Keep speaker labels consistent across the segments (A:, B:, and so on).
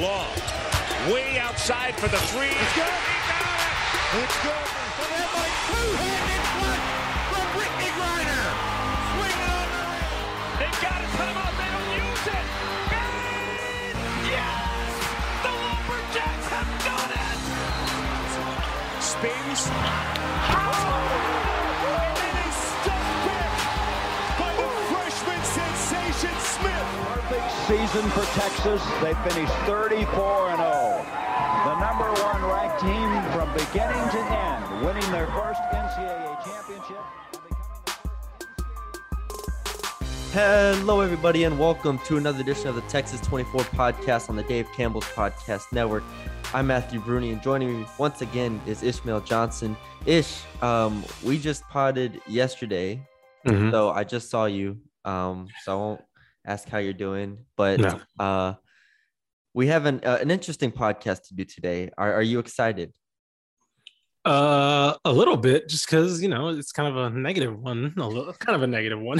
A: Long. Way outside for the three. It's good. He got it. It's good. So that might two-handed flush from Brittney Griner. Swing on the rim. They got it. Put him out. They don't use it. And yes! The Lumberjacks have done it. Spins. Oh! Smith.
B: Perfect season for Texas. They finished 34 and 0. The number one ranked team from beginning to end, winning their first NCAA championship. and becoming the first
C: Hello, everybody, and welcome to another edition of the Texas 24 podcast on the Dave Campbell's Podcast Network. I'm Matthew Bruni, and joining me once again is Ishmael Johnson. Ish, um, we just potted yesterday,
D: Mhm.
C: so I just saw you. Um, so I won't ask how you're doing, but
D: No.
C: uh, we have an uh, an interesting podcast to do today. Are, are you excited?
D: Uh, a little bit, just because you know it's kind of a negative one, a little, kind of a negative one,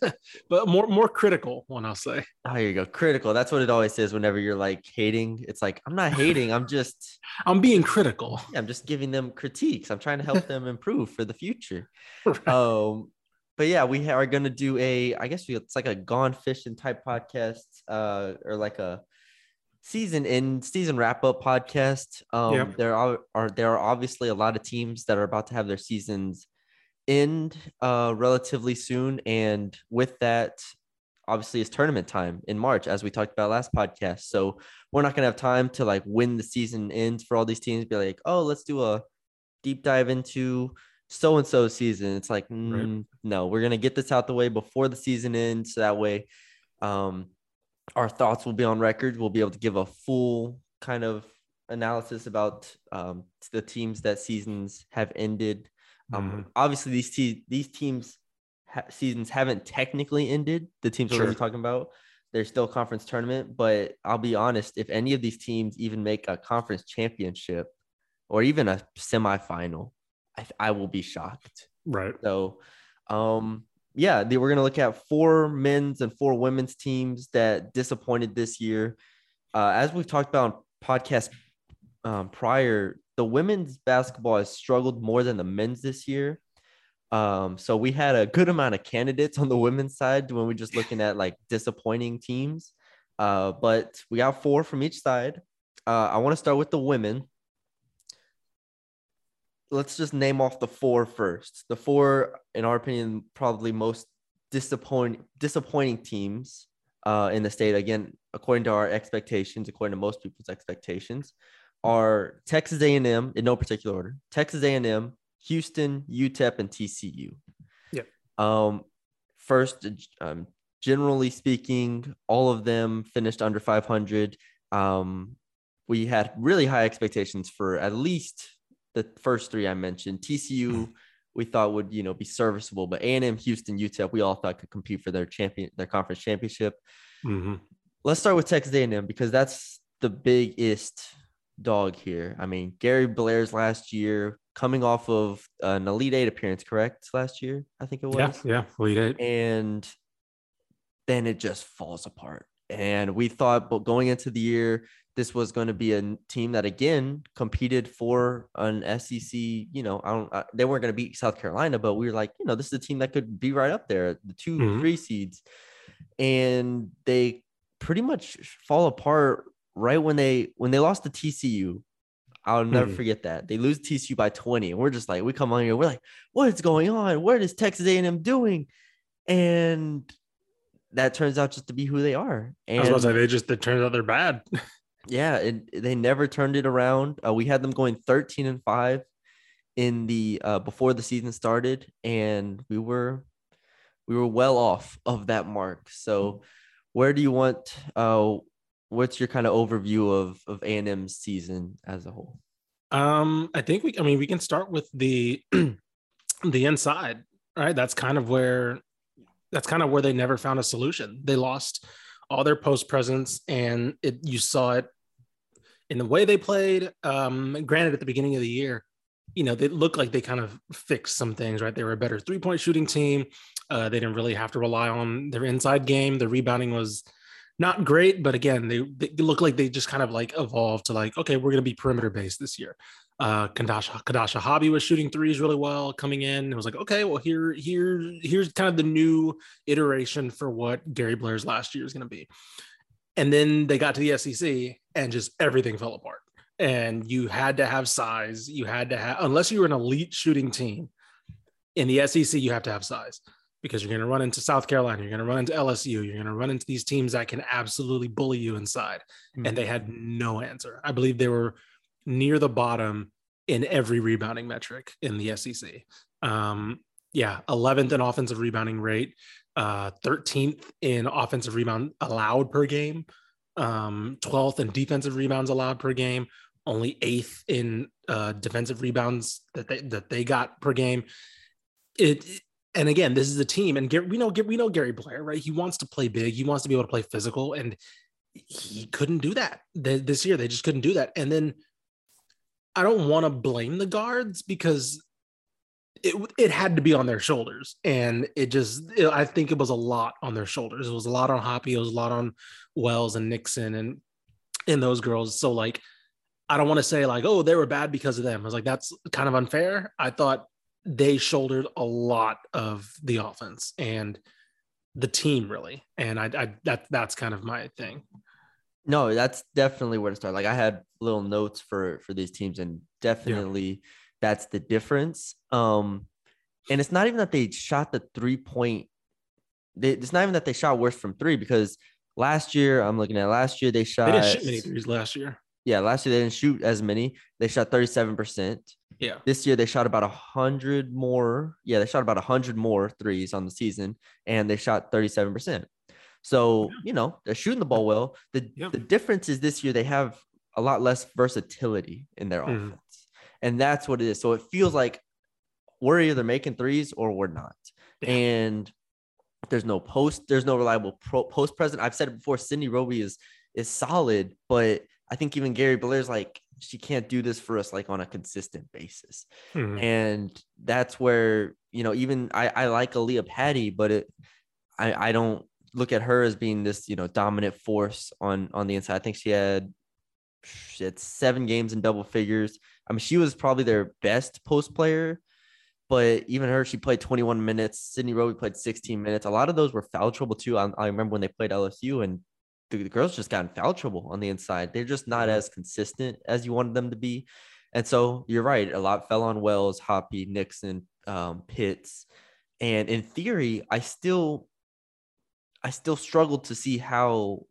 D: but more more critical one, I'll say.
C: Oh, here you go. Critical. That's what it always says whenever you're like hating. It's like I'm not hating. I'm just
D: I'm being critical.
C: Yeah, I'm just giving them critiques. I'm trying to help them improve for the future.
D: Right.
C: Um, but yeah, we are gonna do a, I guess we, it's like a gone fishing type podcast, uh, or like a season in season wrap up podcast. Um, there are, are there are obviously a lot of teams that are about to have their seasons end uh relatively soon, and with that, obviously it's tournament time in March, as we talked about last podcast. So we're not gonna have time to like when the season ends for all these teams. Be like, oh, let's do a deep dive into so and so season. It's like, mm, no, we're gonna get this out the way before the season ends, so that way, um, our thoughts will be on record. We'll be able to give a full kind of analysis about um, the teams that seasons have ended. Um,
D: Mhm.
C: Obviously, these te- these teams ha- seasons haven't technically ended. The teams we're going to be talking about, they're still conference tournament. But I'll be honest, if any of these teams even make a conference championship or even a semifinal, I, I will be shocked.
D: Right.
C: So, um, yeah, the, we're gonna look at four men's and four women's teams that disappointed this year. Uh, as we've talked about on podcast um, prior, the women's basketball has struggled more than the men's this year. Um, so we had a good amount of candidates on the women's side when we're just looking at like disappointing teams. Uh, but we got four from each side. Uh, I want to start with the women let's just name off the four first. The four, in our opinion, probably most disappointing disappointing teams uh, in the state. Again, according to our expectations, according to most people's expectations, are Texas A&M in no particular order. Texas A&M, Houston, UTEP, and TCU.
D: Yep.
C: Um, first, um, generally speaking, all of them finished under 500. Um, we had really high expectations for at least the first three I mentioned. TCU, we thought would you know be serviceable, but A&M, Houston, UTEP, we all thought could compete for their champion, their conference championship.
D: hmm
C: Let's start with Texas A&M because that's the biggest dog here. I mean, Gary Blair's last year coming off of an Elite Eight appearance, correct? Last year, I think it was
D: Yeah. Yeah. Lead it.
C: and then it just falls apart. And we thought, but going into the year, this was going to be a team that again competed for an SEC. You know, I don't. Uh, they weren't going to beat South Carolina, but we were like, you know, this is a team that could be right up there, the 2
D: Mhm.
C: three seeds, and they pretty much fall apart right when they when they lost to TCU. I'll never
D: Mhm.
C: forget that they lose TCU by 20, and we're just like, we come on here, we're like, what is going on? What is Texas A&M doing? And that turns out just to be who they are.
D: And I was about to say they just it turns out they're bad.
C: yeah, it, they never turned it around. Uh, we had them going 13 and 5 in the uh, before the season started and we were we were well off of that mark. So where do you want uh what's your kind of overview of of A&M's season as a whole?
D: Um, I think we. I mean, we can start with the the inside, right? That's kind of where that's kind of where they never found a solution. They lost all their post presence, and it you saw it in the way they played. Um, granted, at the beginning of the year, you know, they looked like they kind of fixed some things, right? They were a better three point shooting team. Uh, they didn't really have to rely on their inside game. The rebounding was not great, but again, they, they look like they just kind of like evolved to like, okay, we're going to be perimeter based this year. Uh, Kadasha, Qadashah Hoppie was shooting threes really well coming in. It was like, okay, well here, here, here's kind of the new iteration for what Gary Blair's last year is going to be. And then they got to the SEC and just everything fell apart. And you had to have size. You had to have, unless you were an elite shooting team in the SEC, you have to have size because you're going to run into South Carolina, you're going to run into LSU, you're going to run into these teams that can absolutely bully you inside. Mm-hmm. And they had no answer. I believe they were near the bottom in every rebounding metric in the SEC. Um, yeah, 11th in offensive rebounding rate, uh, 13th in offensive rebound allowed per game, um, 12th in defensive rebounds allowed per game, only eighth in uh, defensive rebounds that they that they got per game. It and again, this is a team, and we know we know Gary Blair, right? He wants to play big. He wants to be able to play physical, and he couldn't do that this year. They just couldn't do that. And then I don't want to blame the guards because it it had to be on their shoulders, and it just it, I think it was a lot on their shoulders. It was a lot on Hoppie. It was a lot on Wells and Nixon and and those girls. So like, I don't want to say like, oh, they were bad because of them. I was like, that's kind of unfair. I thought they shouldered a lot of the offense and the team really and i, I that that's kind of my thing
C: no that's definitely where to start like i had little notes for for these teams and definitely yeah. that's the difference um and it's not even that they shot the three point they, it's not even that they shot worse from three because last year i'm looking at last year they shot
D: they didn't shoot many threes last year
C: yeah last year they didn't shoot as many they shot 37 percent
D: yeah.
C: This year they shot about a hundred more. Yeah, they shot about a hundred more threes on the season, and they shot 37%. So, yeah. you know, they're shooting the ball well. The yep. the difference is this year they have a lot less versatility in their mm. offense. And that's what it is. So it feels like we're either making threes or we're not. Yeah. And there's no post, there's no reliable pro, post present. I've said it before, Sydney Roby is is solid, but I think even Gary Blair's like, she can't do this for us like on a consistent basis. Mm-hmm. And that's where, you know, even I, I like Aaliyah Patty, but it I, I don't look at her as being this, you know, dominant force on on the inside. I think she had she had seven games in double figures. I mean, she was probably their best post player, but even her, she played 21 minutes. Sydney Roby played 16 minutes. A lot of those were foul trouble too. I, I remember when they played LSU and the, the girls just got in foul trouble on the inside. They're just not as consistent as you wanted them to be. And so you're right. A lot fell on Wells, Hoppie, Nixon, um, Pitts. And in theory, I still I still struggle to see how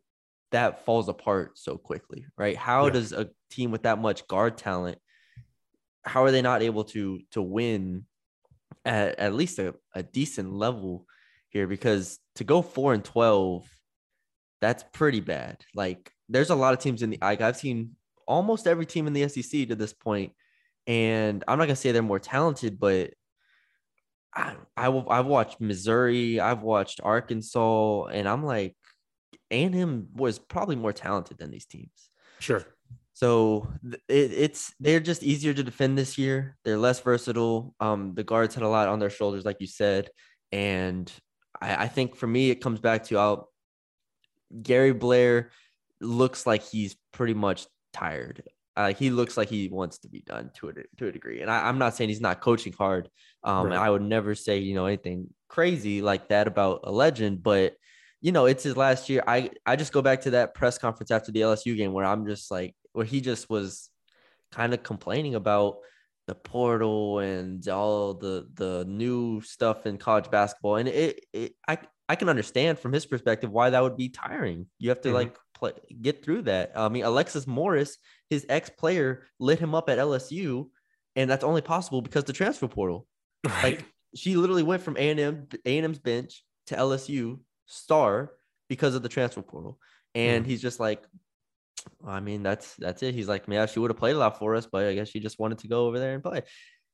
C: that falls apart so quickly, right? How yeah. does a team with that much guard talent, how are they not able to to win at, at least a, a decent level here? Because to go four and twelve that's pretty bad. Like there's a lot of teams in the I've seen almost every team in the SEC to this point, and I'm not gonna say they're more talented, but I, I I've watched Missouri, I've watched Arkansas, and I'm like, A&M was probably more talented than these teams.
D: Sure.
C: So it, it's they're just easier to defend this year. They're less versatile. Um, the guards had a lot on their shoulders, like you said, and I, I think for me it comes back to I'll Gary Blair looks like he's pretty much tired. Uh, he looks like he wants to be done to a to a degree, and I, am not saying he's not coaching hard. Um, right. I would never say you know anything crazy like that about a legend, but you know it's his last year. I I just go back to that press conference after the LSU game where I'm just like where he just was kind of complaining about the portal and all the the new stuff in college basketball, and it, it I I can understand from his perspective why that would be tiring. You have to mm-hmm. like play, get through that. I mean, Alexis Morris, his ex player, lit him up at LSU, and that's only possible because the transfer portal. Right. Like she literally went from A and M, A and M's bench to LSU star because of the transfer portal, and mm he's just like, I mean, that's that's it. He's like, yeah, she would have played a lot for us, but I guess she just wanted to go over there and play.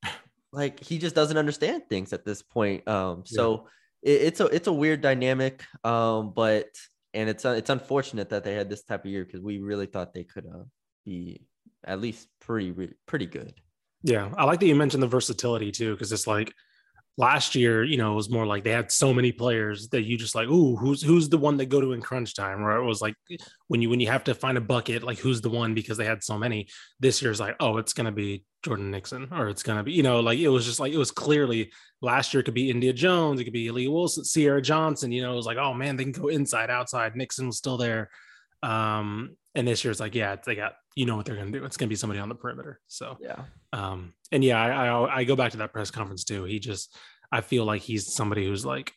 C: Like he just doesn't understand things at this point. Um, so. Yeah it, it's a it's a weird dynamic. Um, but and it's uh, it's unfortunate that they had this type of year because we really thought they could uh, be at least pretty pretty good.
D: Yeah, I like that you mentioned the versatility too, because it's like last year, you know, it was more like they had so many players that you just like, ooh, who's who's the one that go to in crunch time? Or it was like when you when you have to find a bucket, like who's the one because they had so many. This year's like, oh, it's gonna be Jordan Nixon, or it's gonna be, you know, like it was just like it was clearly last year it could be N'dea Jones, it could be Aaliyah Wilson, Ciera Johnson, you know, it was like, oh man, they can go inside, outside. Nixon was still there. Um, and this year's like, yeah, they got you know what they're gonna do. It's gonna be somebody on the perimeter. So
C: Yeah.
D: um, and yeah, I, I I go back to that press conference too. He just I feel like he's somebody who's like,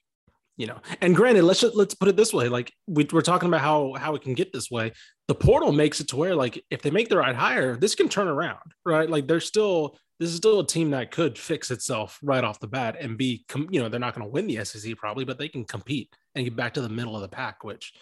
D: you know, and granted, let's just, let's put it this way: like we, we're talking about how how it can get this way. The portal makes it to where like if they make the right hire, this can turn around, right? Like they're still this is still a team that could fix itself right off the bat and be, you know, they're not going to win the SEC probably, but they can compete and get back to the middle of the pack, which.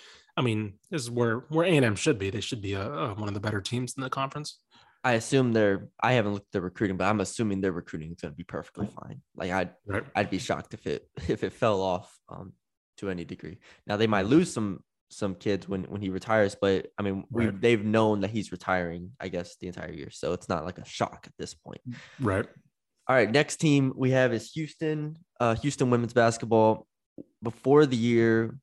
D: I mean, this is where where A&M should be. They should be a, a, one of the better teams in the conference.
C: I assume they're. I haven't looked at the recruiting, but I'm assuming their recruiting is going to be perfectly fine. Like I'd,
D: Right.
C: I'd be shocked if it if it fell off um to any degree. Now they might lose some some kids when when he retires, but I mean we
D: Right.
C: they've known that he's retiring. I guess the entire year, so it's not like a shock at this point.
D: Right.
C: All right, next team we have is Houston. Uh, Houston women's basketball. Before the year,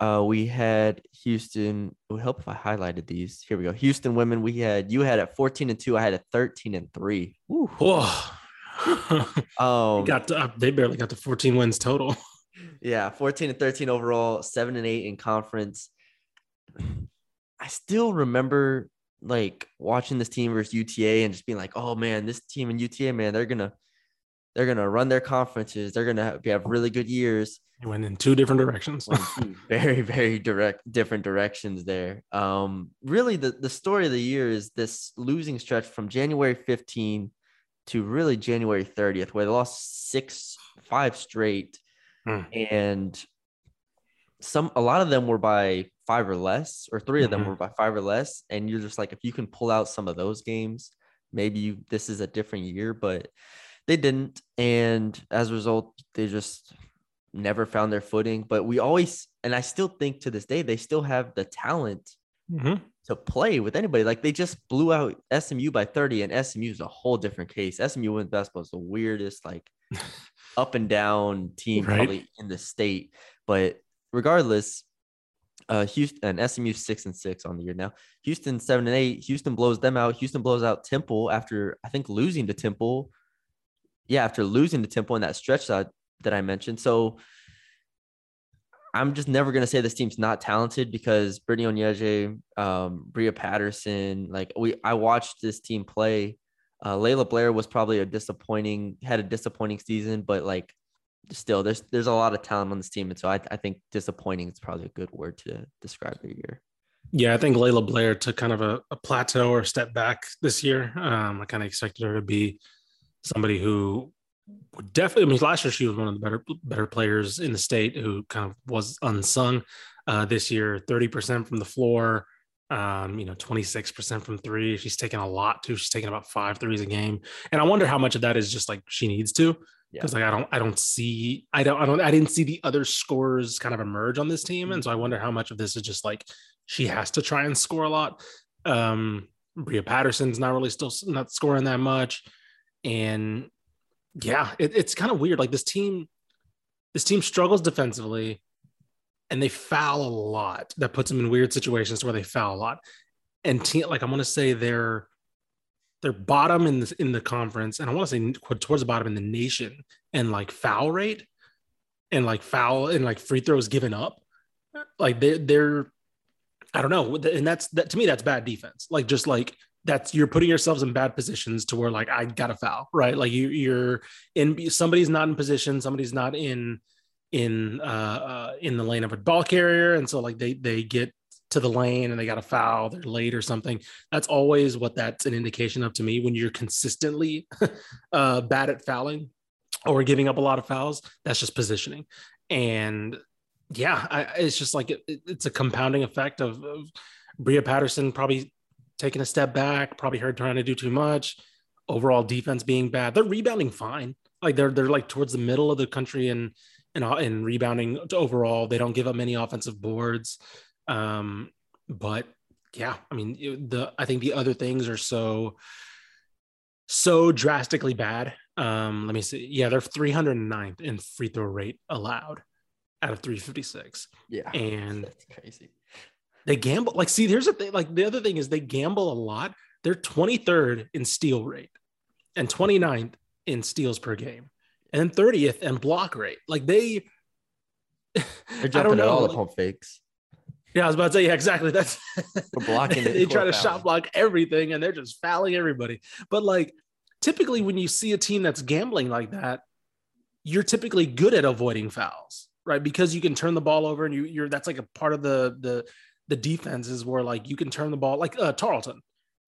C: uh, we had Houston. It would help if I highlighted these. Here we go. Houston women. We had you had at fourteen and two. I had at thirteen and three. Woo.
D: Oh.
C: Um,
D: got to, uh, they barely got to 14 wins total.
C: yeah, fourteen and thirteen overall. Seven and eight in conference. I still remember like watching this team versus UTA and just being like, "Oh man, this team in UTA, man, they're gonna." They're gonna run their conferences. They're gonna have, have really good years.
D: It went in two different directions.
C: two very very direct different directions there um really the the story of the year is this losing stretch from january 15 to really january 30th where they lost six five straight
D: Hmm.
C: and some a lot of them were by five or less or 3 of them
D: Mhm.
C: were by five or less and you're just like if you can pull out some of those games maybe you, this is a different year but they didn't and as a result they just never found their footing. But we always and i still think to this day they still have the talent
D: Mhm.
C: to play with anybody. Like they just blew out smu by 30 and smu is a whole different case. Smu women's basketball is the weirdest like up and down team
D: Right.
C: probably in the state. But regardless uh houston and smu six and six on the year now. Houston seven and eight. Houston blows them out. Houston blows out temple after i think losing to temple yeah after losing to temple in that stretch that, that i mentioned. So i'm just never going to say this team's not talented because brittany onyeje um bria patterson like we i watched this team play. Uh laila blair was probably a disappointing had a disappointing season but like still there's there's a lot of talent on this team. And so i, I think disappointing is probably a good word to describe the year.
D: Yeah, I think Laila Blair took kind of a, a plateau or step back this year. Um, I kind of expected her to be somebody who would definitely. I mean, last year she was one of the better better players in the state who kind of was unsung. Uh, this year, thirty percent from the floor. Um, you know, twenty six percent from three. She's taking a lot too. She's taking about five threes a game, and I wonder how much of that is just like she needs to.
C: Yeah.
D: Because like I don't, I don't see, I don't, I don't, I didn't see the other scores kind of emerge on this team, and so I wonder how much of this is just like she has to try and score a lot. Um, Bria Patterson's not really still not scoring that much, and yeah, it, it's kind of weird. Like this team, this team struggles defensively, and they foul a lot. That puts them in weird situations where they foul a lot. And team, like I'm gonna say they're they're bottom in the in the conference, and I want to say towards the bottom in the nation, and like foul rate, and like foul and like free throws given up. Like they they're I don't know. And that's that to me, that's bad defense. Like just like that's you're putting yourselves in bad positions to where like I got to foul, right? Like you you're in somebody's not in position, somebody's not in in uh, uh in the lane of a ball carrier, and so like they they get to the lane and they got a foul, they're late or something. That's always what that's an indication of to me when you're consistently uh bad at fouling or giving up a lot of fouls. That's just positioning, and yeah, I, it's just like it, it's a compounding effect of, of Bria Patterson probably taking a step back, probably her trying to do too much, overall defense being bad. They're rebounding fine, like they're they're like towards the middle of the country and and in rebounding to overall. They don't give up many offensive boards, um, but yeah, I mean the I think the other things are so so drastically bad. Um, let me see. Yeah, they're 309th in free throw rate allowed out of 356.
C: Yeah.
D: And
C: That's crazy.
D: They gamble. Like, see, here's the thing. Like, the other thing is they gamble a lot. They're 23rd in steal rate and 29th in steals per game and 30th in block rate. Like, they,
C: They're jumping at all
D: know.
C: the pump fakes.
D: Yeah, I was about to say, yeah, exactly. That's
C: We're blocking it
D: they try to
C: fouling.
D: shot block everything and they're just fouling everybody. But like typically when you see a team that's gambling like that, you're typically good at avoiding fouls, right? Because you can turn the ball over and you you're that's like a part of the the the defenses where like you can turn the ball like uh Tarleton.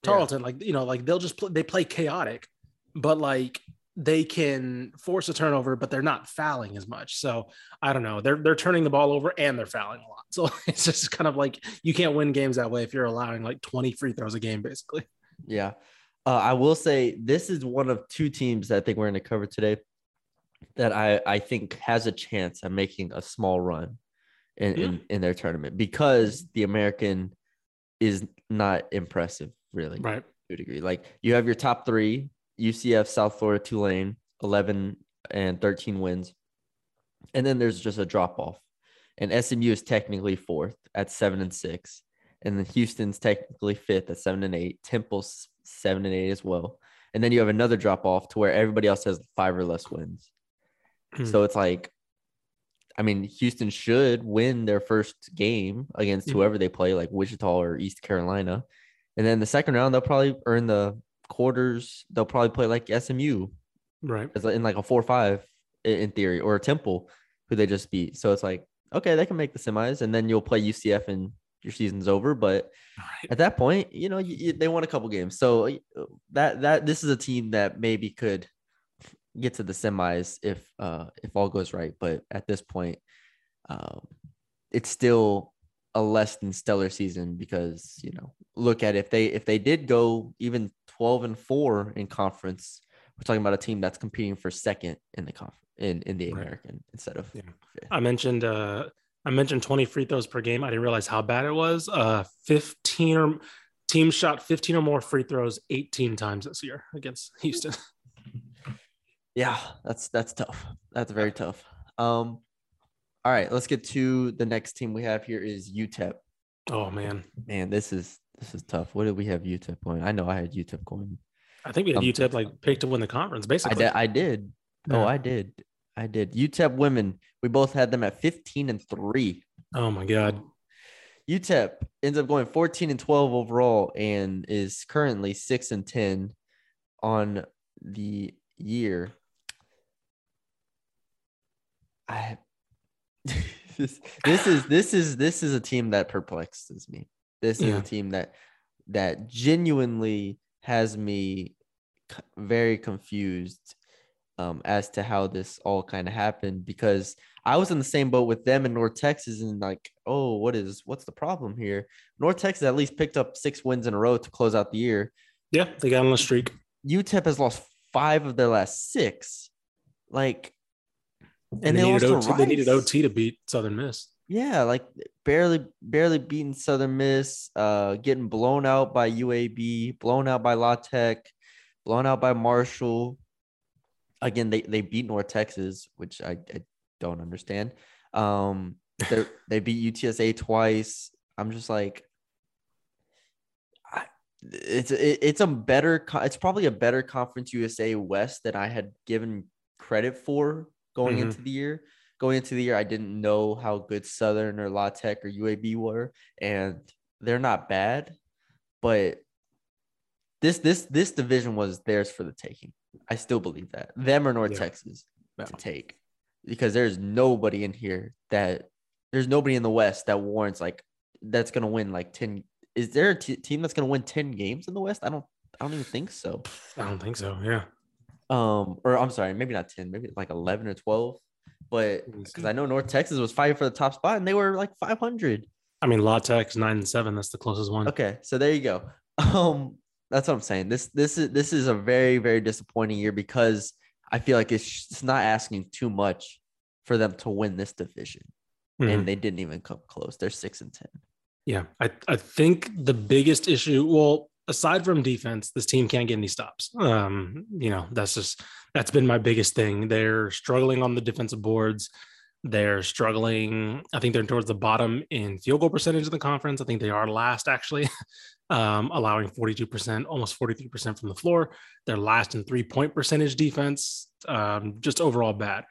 C: Yeah.
D: Tarleton, like you know, like they'll just play, they play chaotic, but like they can force a turnover, but they're not fouling as much. So I don't know. They're they're turning the ball over and they're fouling a lot. So it's just kind of like you can't win games that way if you're allowing like 20 free throws a game, basically.
C: Yeah. Uh, I will say this is one of two teams that I think we're going to cover today that I, I think has a chance at making a small run in, in, in their tournament because the American is not impressive, really,
D: Right.
C: to a degree. Like you have your top three UCF, South Florida, Tulane, 11 and 13 wins. And then there's just a drop off. And SMU is technically fourth at seven and six. And then Houston's technically fifth at seven and eight. Temple's seven and eight as well. And then you have another drop off to where everybody else has five or less wins.
D: Hmm.
C: So it's like, I mean, Houston should win their first game against
D: Mhm.
C: whoever they play, like Wichita or East Carolina. And then the second round, they'll probably earn the quarters. They'll probably play like SMU
D: Right.
C: as in like a four or five in theory, or a Temple who they just beat. So it's like, okay, they can make the semis, and then you'll play UCF and your season's over. But
D: Right.
C: at that point, you know, you, you- they won a couple games, so uh, that that this is a team that maybe could get to the semis if uh if all goes right. But at this point, um, it's still a less than stellar season because you know look at if they if they did go even 12 and 4 in conference we're talking about a team that's competing for second in the conf in in the
D: Right.
C: american instead of
D: Yeah.
C: fifth.
D: I mentioned uh I mentioned 20 free throws per game. I didn't realize how bad it was. Uh 15 or team shot 15 or more free throws 18 times this year against Houston.
C: yeah that's that's tough. That's very tough. Um all right let's get to the next team we have here is utep
D: Oh man.
C: man this is this is tough. What did we have utep going? I know i had utep going.
D: I think we had
C: Um,
D: UTEP like picked to win the conference,
C: i
D: basically.
C: did i did. Oh i did. I did. Utep women we both had them at 15 and 3
D: Oh my god.
C: UTEP ends up going 14 and 12 overall and is currently 6 and 10 on the year. I this, this is this is this is a team that perplexes me. This is
D: Yeah.
C: a team that that genuinely has me very confused um, as to how this all kind of happened because I was in the same boat with them in North Texas and like, oh, what is what's the problem here? North Texas at least picked up six wins in a row to close out the year.
D: Yeah, they got on a streak.
C: UTEP has lost five of their last six. Like,
D: And, they, needed
C: lost to
D: OT, they needed OT to beat Southern Miss.
C: Yeah, like barely, barely beating Southern Miss, uh, getting blown out by UAB, blown out by La Tech, blown out by Marshall. Again, they they beat North Texas, which I, I don't understand. Um, they they beat UTSA twice. I'm just like, I, it's it, it's a better, it's probably a better Conference USA West that I had given credit for going
D: Mhm.
C: into the year going into the year, I didn't know how good Southern or La Tech or UAB were, and they're not bad, but this this this division was theirs for the taking. I still believe that them or North
D: Yeah.
C: Texas to take, because there's nobody in here that there's nobody in the West that warrants like that's gonna win like ten. Is there a t- team that's gonna win ten games in the West? I don't. I don't even think so.
D: I don't think so. Yeah.
C: Um, or I'm sorry, maybe not ten, maybe like eleven or twelve. But because I know North Texas was fighting for the top spot and they were like 500.
D: I mean, La Tech's nine and seven. That's the closest one.
C: Okay, so there you go. Um, that's what I'm saying. This this is this is a very very disappointing year because I feel like it's it's not asking too much for them to win this division,
D: Mhm.
C: and they didn't even come close. They're six and ten.
D: Yeah, I, I think the biggest issue, well, aside from defense, this team can't get any stops. Um, you know, that's just that's been my biggest thing. They're struggling on the defensive boards. They're struggling. I think they're towards the bottom in field goal percentage in the conference. I think they are last actually, um, allowing 42%, almost 43% from the floor. They're last in three point percentage defense. Um, just overall bad.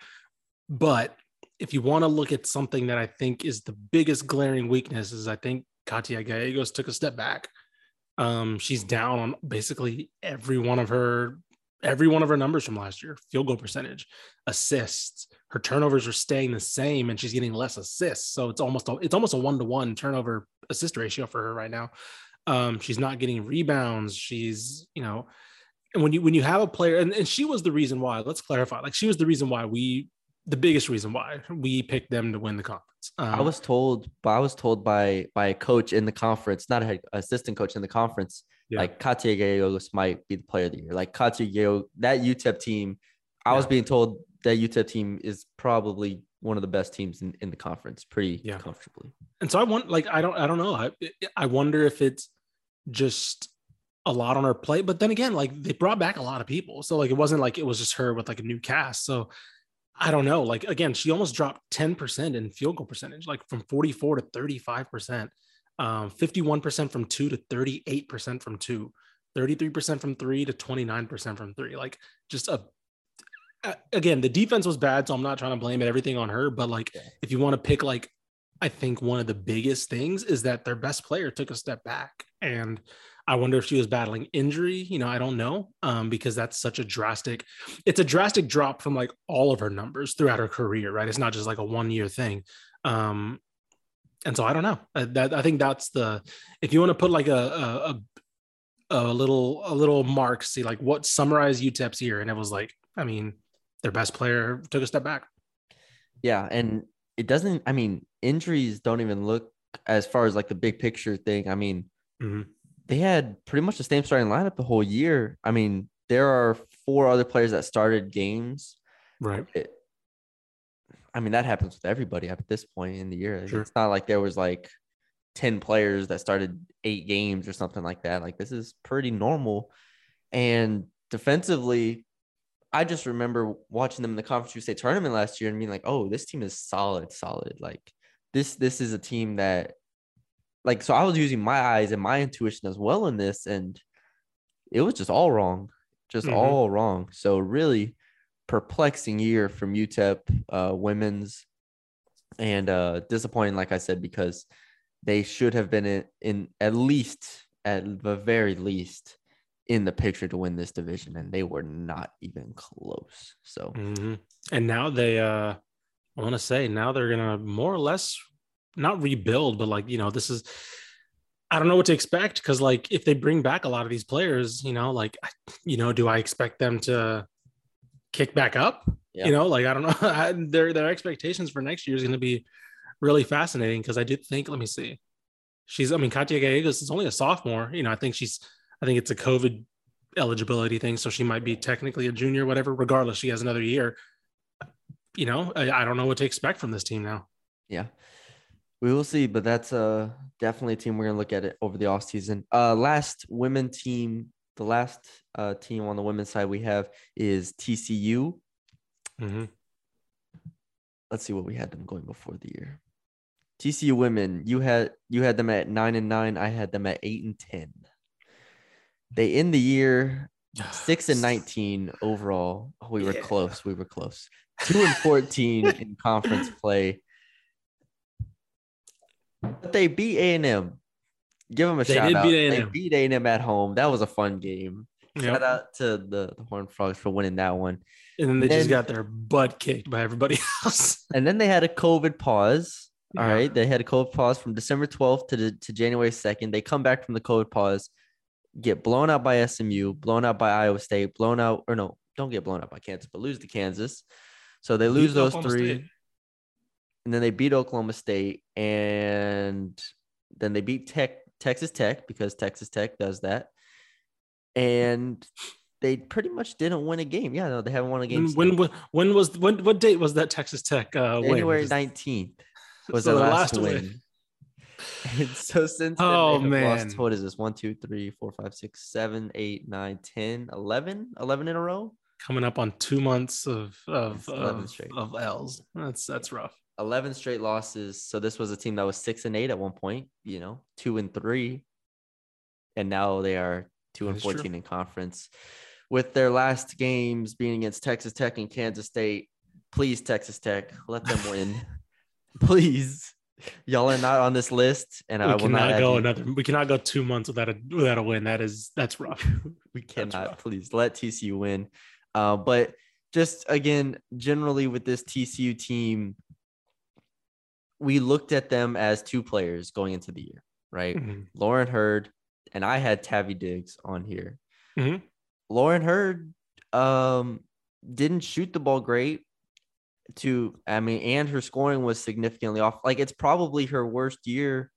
D: But if you want to look at something that I think is the biggest glaring weakness, is I think Katia Gallegos took a step back. Um, she's down on basically every one of her every one of her numbers from last year. Field goal percentage assists her turnovers are staying the same and she's getting less assists. So it's almost a, it's almost a one-to-one turnover assist ratio for her right now. Um, she's not getting rebounds. She's you know and when you when you have a player and, and she was the reason why let's clarify like she was the reason why we the biggest reason why we picked them to win the conference um,
C: I was told, but I was told by by a coach in the conference, not a head, assistant coach in the conference,
D: Yeah.
C: like Katia Gallegos might be the player of the year. Like Katia Gallegos, that UTEP team, I was being told that UTEP team is probably one of the best teams in, in the conference, pretty
D: Yeah.
C: comfortably.
D: and so I want like I don't I don't know I I wonder if it's just a lot on her plate but then again like they brought back a lot of people so like it wasn't like it was just her with like a new cast so I don't know like again she almost dropped 10% in field goal percentage like from 44 to 35% um 51% from 2 to 38% from 2 33% from 3 to 29% from 3 like just a again the defense was bad so I'm not trying to blame it everything on her but like if you want to pick like I think one of the biggest things is that their best player took a step back. And I wonder if she was battling injury. You know, I don't know um, because that's such a drastic, it's a drastic drop from like all of her numbers throughout her career, right? It's not just like a one year thing. Um, and so I don't know. Uh, That I think that's the if you want to put like a a, a a little a little mark, see like what summarized UTEP's year, and it was like, I mean, their best player took a step back.
C: Yeah, and it doesn't. I mean, injuries don't even look as far as like the big picture thing. I mean,
D: Mhm.
C: They had pretty much the same starting lineup the whole year. I mean, there are four other players that started games.
D: Right.
C: It, I mean, that happens with everybody at this point in the year.
D: Sure.
C: It's not like there was like 10 players that started eight games or something like that. Like, this is pretty normal. And defensively, I just remember watching them in the Conference USA tournament last year and being like, oh, this team is solid, solid. Like, this this is a team that like so I was using my eyes and my intuition as well in this, and it was just all wrong. Just
D: Mhm.
C: all wrong. So really perplexing year from UTEP uh women's and uh disappointing, like I said, because they should have been in, in at least at the very least in the picture to win this division, and they were not even close. So
D: Mhm. And now they, uh, I want to say now they're gonna more or less not rebuild, but like you know, this is. I don't know what to expect because, like, if they bring back a lot of these players, you know, like, you know, do I expect them to kick back up?
C: Yeah.
D: You know, like I don't know. I- their their expectations for next year is going to be really fascinating because I do think. Let me see. She's, I mean, Katia Gallegos is only a sophomore. You know, I think she's, I think it's a COVID eligibility thing, so she might be technically a junior, whatever. Regardless, she has another year. You know, I, I don't know what to expect from this team now.
C: Yeah. We will see, but that's uh definitely a team we're gonna look at it over the off season. Uh last women team, the last uh team on the women's side we have is TCU.
D: Mm-hmm.
C: Let's see what we had them going before the year. TCU women, you had you had them at nine and nine. I had them at eight and ten. They end the year six and nineteen overall. Oh, we were
D: Yeah.
C: close. We were close. Two and fourteen in conference play. But they beat A and M. Give them a
D: They
C: shout out.
D: beat
C: They beat A and M at home. That was a fun game.
D: Yep.
C: Shout out to the, the Horned Frogs for winning that one.
D: And then they
C: Then-
D: just got their butt kicked by everybody else.
C: And then they had a COVID pause. All
D: Yeah.
C: right, they had a COVID pause from December 12th to the, to January 2nd. They come back from the COVID pause, get blown out by SMU, blown out by Iowa State, blown out or no, don't get blown out by Kansas, but lose to Kansas. So they lose those three. And then they beat Oklahoma State, and then they beat Tech Texas Tech because Texas Tech does that, and they pretty much didn't win a game. Yeah, no, they haven't won a game.
D: When, when when was when what date was that Texas Tech uh, win?
C: January 19th was
D: so
C: their last,
D: last
C: win.
D: win.
C: And so since then,
D: Oh, man.
C: lost, what is this? One, two, three, four, five, six, seven, eight, nine, 10, 11, 11 in a row.
D: Coming up on two months of of
C: 11
D: of,
C: straight.
D: of L's. That's that's rough.
C: 11 straight losses. So this was a team that was six and eight at one point, you know, two and three. And now they are two and
D: That is true.
C: 14 in conference. With their last games being against Texas Tech and Kansas State. Please, Texas Tech, let them win. Please. Y'all are not on this list. And I will not
D: go
C: you.
D: another. We cannot go two months without a without a win. That is that's rough.
C: we cannot
D: rough.
C: please let TCU win. Uh, but just again, generally with this TCU team, we looked at them as two players going into the year, right?
D: Mhm.
C: Lauren Heard and I had Tavi Diggs on here.
D: Mhm.
C: Lauren Heard um, didn't shoot the ball great. To I mean, and her scoring was significantly off. Like it's probably her worst year.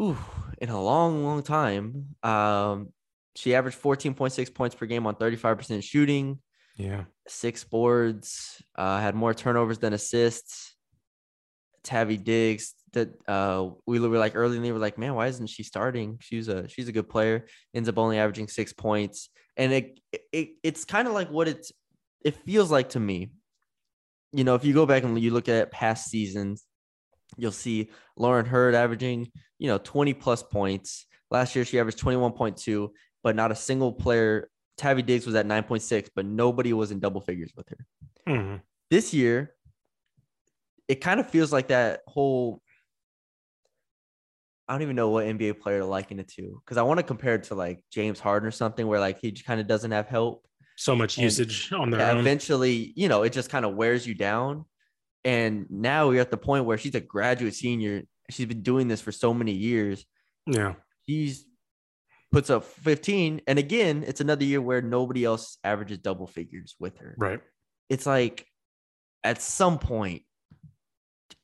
C: Ooh, in a long, long time. Um, she averaged 14.6 points per game on 35% shooting,
D: Yeah.
C: six boards, uh, had more turnovers than assists. Tavi Diggs, that uh, we were like early in the year, we're like, man, why isn't she starting? She's a she's a good player. Ends up only averaging six points, and it, it it's kind of like what it's it feels like to me. You know, if you go back and you look at past seasons, you'll see Lauren Heard averaging, you know, 20 plus points. Last year she averaged 21.2, but not a single player. Tavi Diggs was at 9.6, but nobody was in double figures with her.
D: Mhm.
C: This year, it kind of feels like that whole. I don't even know what NBA player to liken it to because I want to compare it to like James Harden or something where like he kind of doesn't have help.
D: So much
C: And-
D: usage on their
C: Yeah,
D: own.
C: eventually, you know, it just kind of wears you down. And now we're at the point where she's a graduate senior. She's been doing this for so many years.
D: Yeah.
C: She's puts up 15. And again, it's another year where nobody else averages double figures with her.
D: Right.
C: It's like at some point,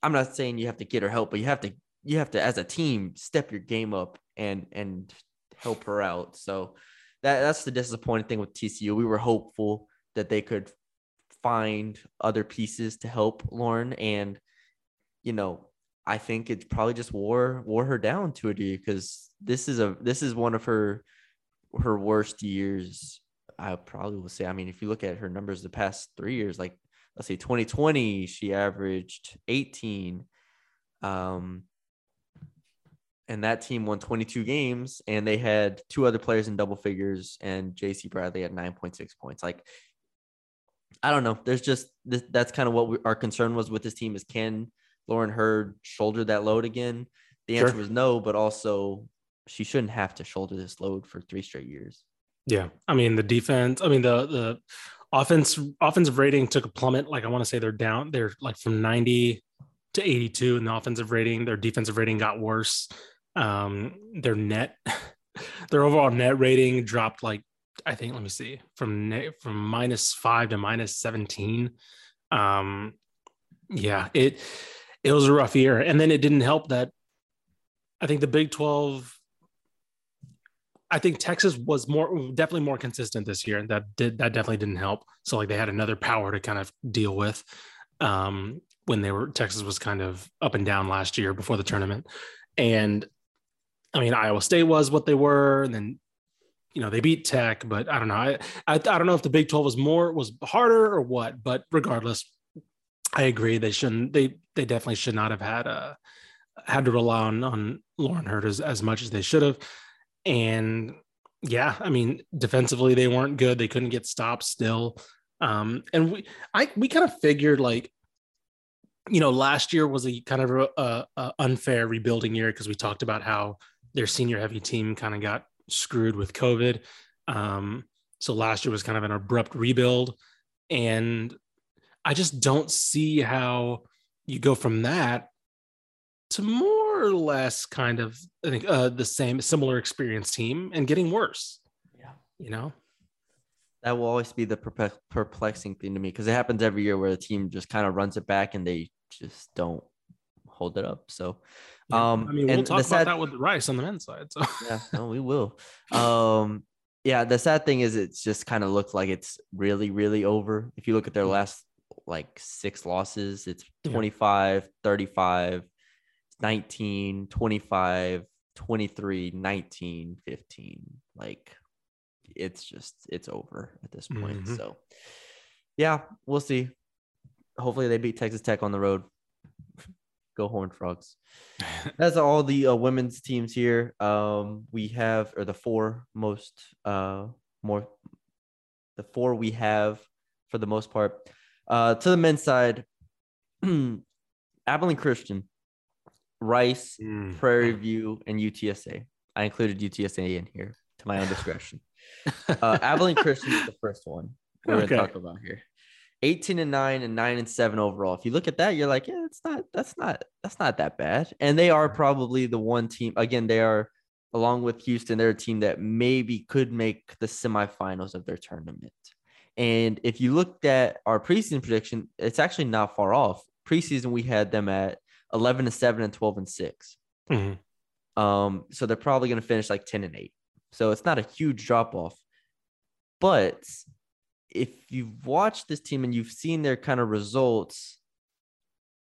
C: I'm not saying you have to get her help, but you have to you have to as a team step your game up and and help her out. So that that's the disappointing thing with TCU. We were hopeful that they could find other pieces to help Lauren and you know, I think it probably just wore wore her down to a degree because this is a this is one of her her worst years. I probably will say. I mean, if you look at her numbers the past three years, like let's say 2020, she averaged 18. Um, and that team won 22 games, and they had two other players in double figures, and JC Bradley at 9.6 points. Like, I don't know. There's just this, that's kind of what we, our concern was with this team is can Lauren Heard shoulder that load again? The answer
D: Sure.
C: was no, but also she shouldn't have to shoulder this load for three straight years.
D: Yeah. I mean, the defense, I mean, the the offense offensive rating took a plummet. Like I want to say they're down, they're like from 90 to 82 in the offensive rating. Their defensive rating got worse. Um, their net, their overall net rating dropped like I think, let me see, from from minus five to minus 17. Um, yeah, it it was a rough year. And then it didn't help that I think the Big 12 I think Texas was more definitely more consistent this year. That did that definitely didn't help. So like they had another power to kind of deal with um, when they were Texas was kind of up and down last year before the tournament. And I mean Iowa State was what they were, and then you know they beat Tech, but I don't know. I I, I don't know if the Big Twelve was more was harder or what. But regardless, I agree they shouldn't. They they definitely should not have had a had to rely on on Lauren Heard as, as much as they should have. And yeah, I mean, defensively they weren't good. They couldn't get stops still. Um, and we I we kind of figured like, you know, last year was a kind of a, a, a unfair rebuilding year because we talked about how their senior heavy team kind of got screwed with COVID. Um, so last year was kind of an abrupt rebuild. And I just don't see how you go from that to more or less kind of I think uh, the same similar experience team and getting worse.
C: Yeah.
D: You know?
C: That will always be the perplexing thing to me because it happens every year where the team just kind of runs it back and they just don't hold it up. So,
D: Yeah.
C: um,
D: I mean, we'll
C: and
D: talk
C: the
D: about
C: sad-
D: that with Rice on the men's side. So
C: yeah, no, we will. Um, yeah, the sad thing is it's just kind of looks like it's really, really over. If you look at their last like six losses, it's
D: Yeah.
C: 25, 35, 19, 25, 23, 19, 15. Like it's just it's over at this point.
D: Mhm.
C: So yeah, we'll see. Hopefully they beat Texas Tech on the road. Go Horned Frogs. That's all the uh, women's teams here. Um, we have or the four most uh more the four we have for the most part. Uh, to the men's side, Abilene Christian, Rice,
D: Mm.
C: Prairie View, and UTSA. I included UTSA in here to my own discretion. Uh, Abilene Christian is the first one we're
D: Okay.
C: gonna talk about here. 18 and 9 and 9 and 7 overall. If you look at that, you're like, yeah, it's not that's not that's not that bad. And they are probably the one team again, they are along with Houston, they're a team that maybe could make the semifinals of their tournament. And if you looked at our preseason prediction, it's actually not far off. Preseason, we had them at 11 and 7 and 12 and 6.
D: Mhm.
C: Um, so they're probably going to finish like 10 and 8. So it's not a huge drop off. But if you've watched this team and you've seen their kind of results,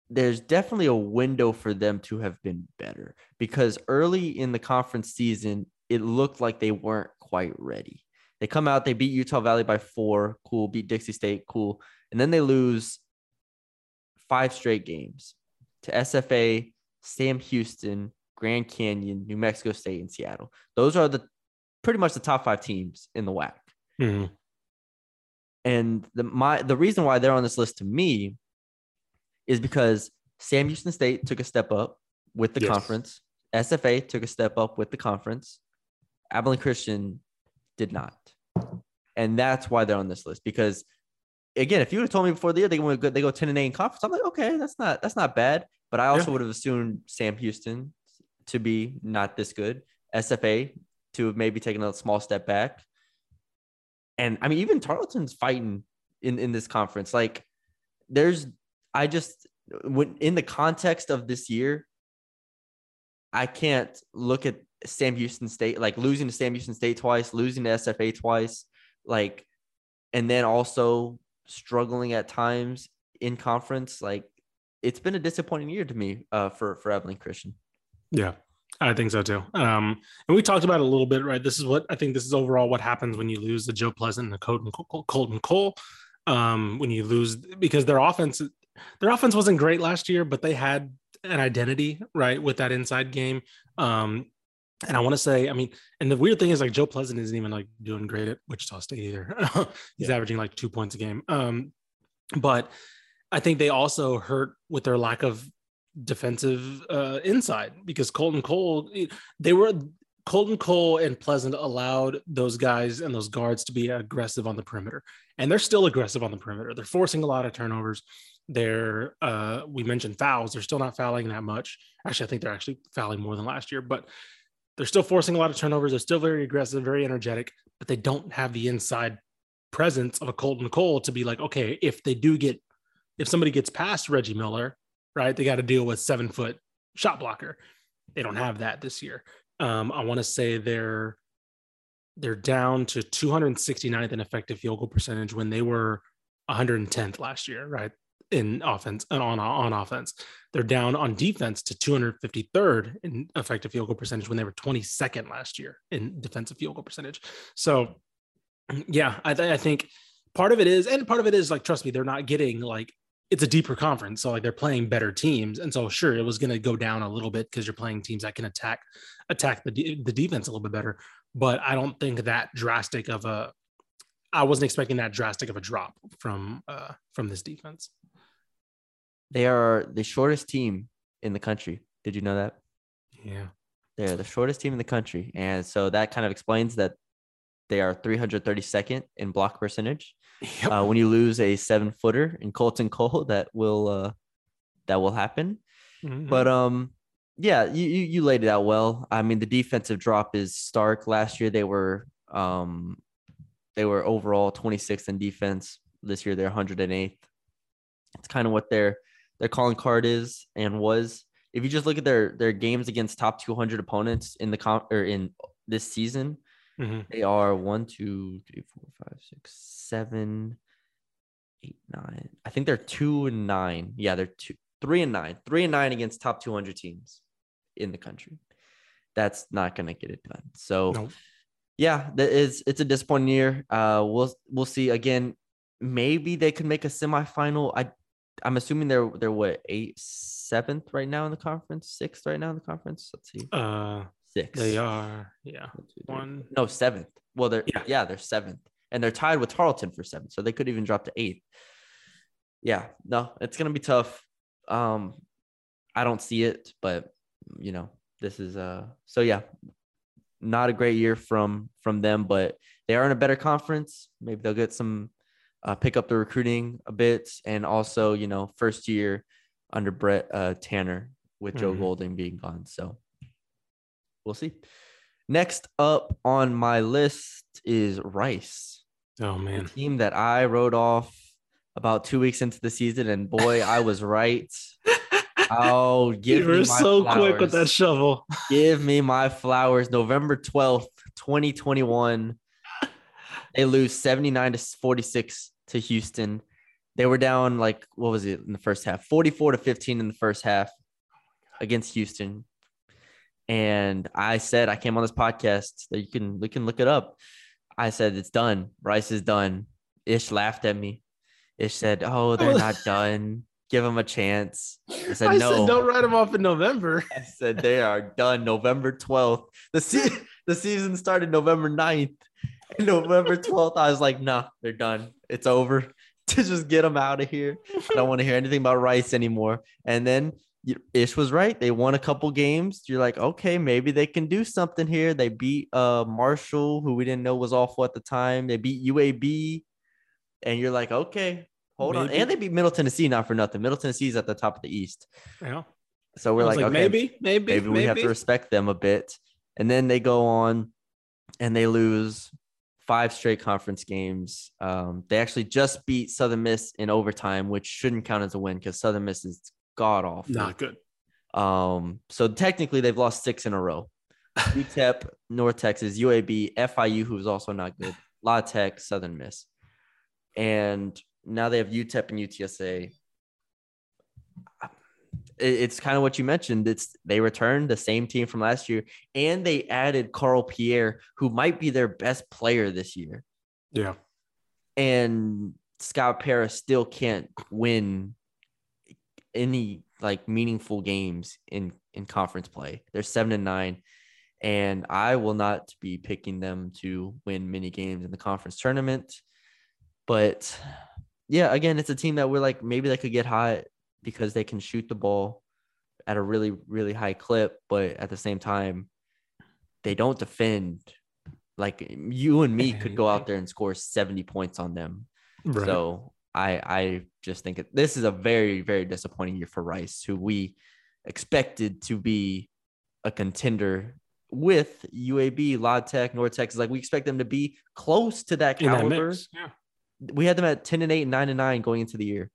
C: there's definitely a window for them to have been better because early in the conference season, it looked like they weren't quite ready. They come out, they beat Utah Valley by four, cool, beat Dixie State, cool. And then they lose five straight games to SFA, Sam Houston, Grand Canyon, New Mexico State, and Seattle. Those are the pretty much the top five teams in the WAC.
D: Mhm.
C: And the my the reason why they're on this list to me is because Sam Houston State took a step up with the
D: Yes.
C: conference. SFA took a step up with the conference. Abilene Christian did not. And that's why they're on this list. Because again, if you would have told me before the year they go they go 10 and 8 in conference, I'm like, okay, that's not that's not bad. But I also
D: Yeah.
C: would have assumed Sam Houston to be not this good. SFA to have maybe taken a small step back. And I mean, even Tarleton's fighting in, in this conference. Like, there's, I just, when in the context of this year, I can't look at Sam Houston State, like losing to Sam Houston State twice, losing to SFA twice, like, and then also struggling at times in conference. Like, it's been a disappointing year to me uh, for for Abilene Christian.
D: Yeah, I think so too. Um, and we talked about it a little bit, right? This is what I think. This is overall what happens when you lose the Joe Pleasant and the Colton Colton Cole. Um, when you lose because their offense, their offense wasn't great last year, but they had an identity, right, with that inside game. Um, and I want to say, I mean, and the weird thing is like Joe Pleasant isn't even like doing great at Wichita State either. He's averaging like two points a game. Um, but I think they also hurt with their lack of defensive uh, inside because Colton Cole, they were Colton Cole and Pleasant allowed those guys and those guards to be aggressive on the perimeter, and they're still aggressive on the perimeter. They're forcing a lot of turnovers. They're uh, we mentioned fouls. They're still not fouling that much. Actually, I think they're actually fouling more than last year, but they're still forcing a lot of turnovers. They're still very aggressive, very energetic, but they don't have the inside presence of a Colton Cole to be like, okay, if they do get, if somebody gets past Reggie Miller, right, they got to deal with seven foot shot blocker. They don't have that this year. Um, I want to say they're they're down to 269th in effective field goal percentage when they were 110th last year, right? In offense and on on offense, they're down on defense to 253rd in effective field goal percentage when they were 22nd last year in defensive field goal percentage. So, yeah, I, th- I think part of it is, and part of it is like, trust me, they're not getting like it's a deeper conference, so like they're playing better teams, and so sure, it was going to go down a little bit because you're playing teams that can attack attack the de- the defense a little bit better. But I don't think that drastic of a I wasn't expecting that drastic of a drop from uh from this defense.
C: They are the shortest team in the country. Did you know that?
D: Yeah.
C: They're the shortest team in the country. And so that kind of explains that they are 332nd in block percentage.
D: Yep.
C: Uh, when you lose a seven footer in Colton Cole, that will uh, that will happen.
D: Mhm.
C: But um, yeah, you, you you laid it out well. I mean, the defensive drop is stark. Last year they were um they were overall 26th in defense. This year they're 108th. It's kind of what their their calling card is and was. If you just look at their their games against top 200 opponents in the comp or in this season,
D: Mhm.
C: they are one, two, three, four, five, six, seven, eight, nine. I think they're two and nine. Yeah, they're two. three and nine, three and nine against top 200 teams in the country. That's not going to get it done. So, yeah, that is it's a disappointing year. Uh, we'll we'll see again. Maybe they could make a semifinal. I I'm assuming they're they're what eight seventh right now in the conference, sixth right now in the conference. Let's see,
D: Uh,
C: six.
D: they are. Yeah.
C: One, two, three,
D: One.
C: no seventh. Well, they're yeah.
D: Yeah.
C: they're seventh, and they're tied with Tarleton for seventh, so they could even drop to eighth. Yeah, no, it's gonna be tough. Um, I don't see it, but you know, this is uh, so yeah, not a great year from from them, but they are in a better conference. Maybe they'll get some uh, pick up the recruiting a bit, and also you know, first year under Brette uh, Tanner with Joe
D: Mhm.
C: Golding being gone, so we'll see. Next up on my list is Rice,
D: Oh man, the
C: team that I wrote off about two weeks into the season, and boy, I was right. Oh, give
D: you
C: me
D: were so quick with that shovel.
C: Give me my flowers. November 12th, 2021. They lose 79 to 46 to Houston. They were down like what was it in the first half? 44 to 15 in the first half against Houston. And I said I came on this podcast that you can we can look it up. I said it's done. Rice is done. Ish laughed at me. Ish said, "Oh, they're not done. Give them a chance." I said,
D: I
C: "No."
D: said don't write them off in November.
C: I said they are done November 12th. The se- the season started November 9th. And November 12th, I was like, nah, they're done. It's over. To just get them out of here. I don't want to hear anything about Rice anymore. And then Ish was right. They won a couple games. You're like, okay, maybe they can do something here. They beat uh Marshall, who we didn't know was awful at the time. They beat UAB. And you're like, okay, hold on. And they beat Middle Tennessee, not for nothing. Middle Tennessee is at the top of the East.
D: Yeah.
C: So we're like,
D: like,
C: okay,
D: maybe, maybe,
C: maybe we have to respect them a bit. And then they go on and they lose five straight conference games. Um, they actually just beat Southern Miss in overtime, which shouldn't count as a win because Southern Miss is god awful.
D: Not good.
C: Um, so technically they've lost six in a row. UTEP, North Texas, UAB, FIU, who's also not good, La Tech, Southern Miss. And now they have UTEP and UTSA. It's kind of what you mentioned. It's they returned the same team from last year, and they added Carl Pierre, who might be their best player this year.
D: Yeah.
C: And Scott Pera still can't win any like meaningful games in in conference play. They're seven and nine, and I will not be picking them to win many games in the conference tournament. But yeah, again, it's a team that we're like maybe they could get hot because they can shoot the ball at a really really high clip, but at the same time, they don't defend. Like you and me could go out there and score seventy points on them.
D: Right.
C: So I I just think it, this is a very very disappointing year for Rice, who we expected to be a contender with UAB, La Tech, North Texas. Like we expect them to be close to that
D: In that
C: caliber.
D: Yeah.
C: we had them at ten and eight, nine and nine going into the year,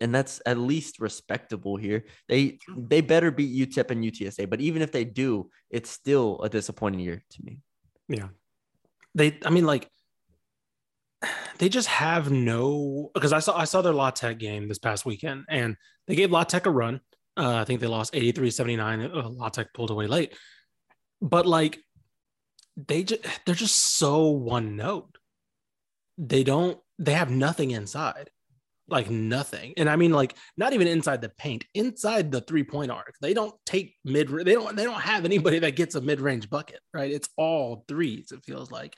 C: and that's at least respectable here. They they better beat UTEP and UTSA, but even if they do, it's still a disappointing year to me.
D: Yeah. They, I mean, like, they just have no because I saw I saw their La Tech game this past weekend and they gave La Tech a run. Uh, I think they lost 83-79. Uh, La Tech pulled away late. But like they just they're just so one note. They don't they have nothing inside. Like nothing. And I mean like not even inside the paint, inside the three-point arc. They don't take mid they don't they don't have anybody that gets a mid-range bucket, right? It's all threes it feels like.